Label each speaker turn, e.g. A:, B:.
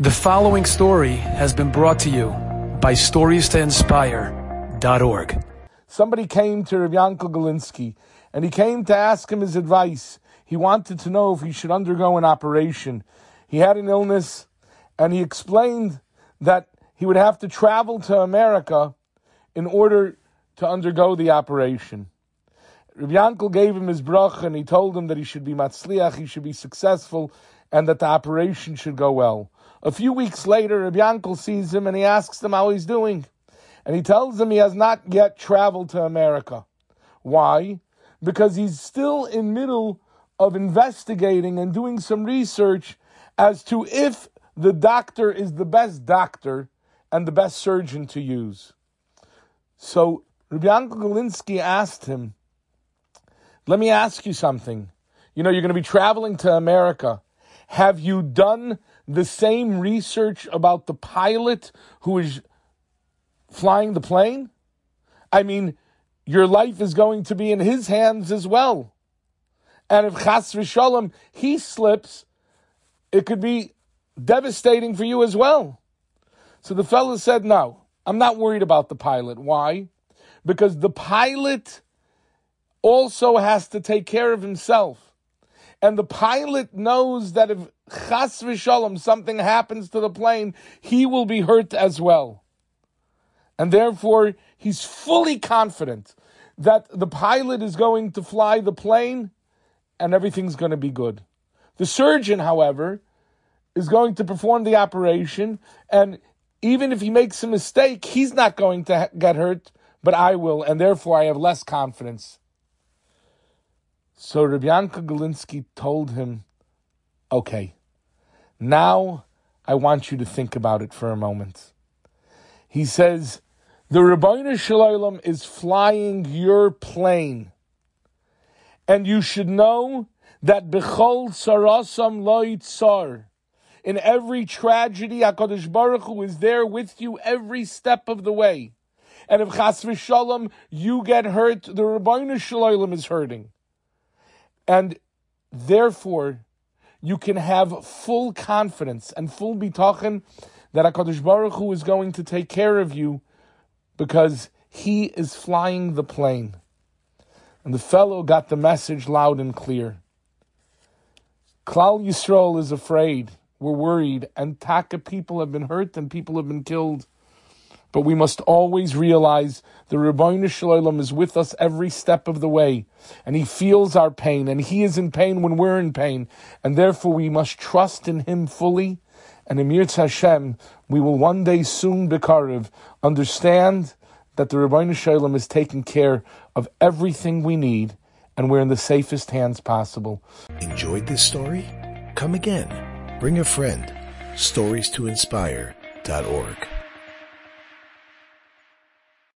A: The following story has been brought to you by StoriesToInspire.org.
B: Somebody came to Rav Yankel Galinsky and he came to ask him his advice. He wanted to know if he should undergo an operation. He had an illness and he explained that he would have to travel to America in order to undergo the operation. Rav Yankel gave him his brach and he told him that he should be matzliach, he should be successful, and that the operation should go well. A few weeks later, Rabbi Yankel sees him and he asks him how he's doing. And he tells him he has not yet traveled to America. Why? Because he's still in middle of investigating and doing some research as to if the doctor is the best doctor and the best surgeon to use. So Rabbi Yankel Galinsky asked him, let me ask you something. You know, you're going to be traveling to America. Have you done the same research about the pilot who is flying the plane? I mean, your life is going to be in his hands as well. And if Chas v'shalom, he slips, it could be devastating for you as well. So the fellow said, no, I'm not worried about the pilot. Why? Because the pilot also has to take care of himself and the pilot knows that if chas v'shalom something happens to the plane, he will be hurt as well. And therefore, he's fully confident that the pilot is going to fly the plane and everything's going to be good. The surgeon, however, is going to perform the operation, and even if he makes a mistake, he's not going to get hurt, but I will, and therefore I have less confidence. So Rabbi Yankel Galinsky told him, okay, now I want you to think about it for a moment. He says, the Ribbono Shel is flying your plane. And you should know that Bechol tzarasam lo tzar. In every tragedy, HaKadosh Baruch Hu is there with you every step of the way. And if Chas v'shalom, you get hurt, the Ribbono Shel Olam is hurting. And therefore, you can have full confidence and full bitachon that HaKadosh Baruch Hu is going to take care of you because he is flying the plane. And the fellow got the message loud and clear. Klal Yisrael is afraid. We're worried. And Taka people have been hurt and people have been killed. But we must always realize the Ribbono Shel Olam is with us every step of the way, and He feels our pain, and He is in pain when we're in pain, and therefore we must trust in Him fully. And Emir Hashem, we will one day soon, Bekarev, understand that the Ribbono Shel Olam is taking care of everything we need, and we're in the safest hands possible.
C: Enjoyed this story? Come again. Bring a friend. Stories to inspire.org.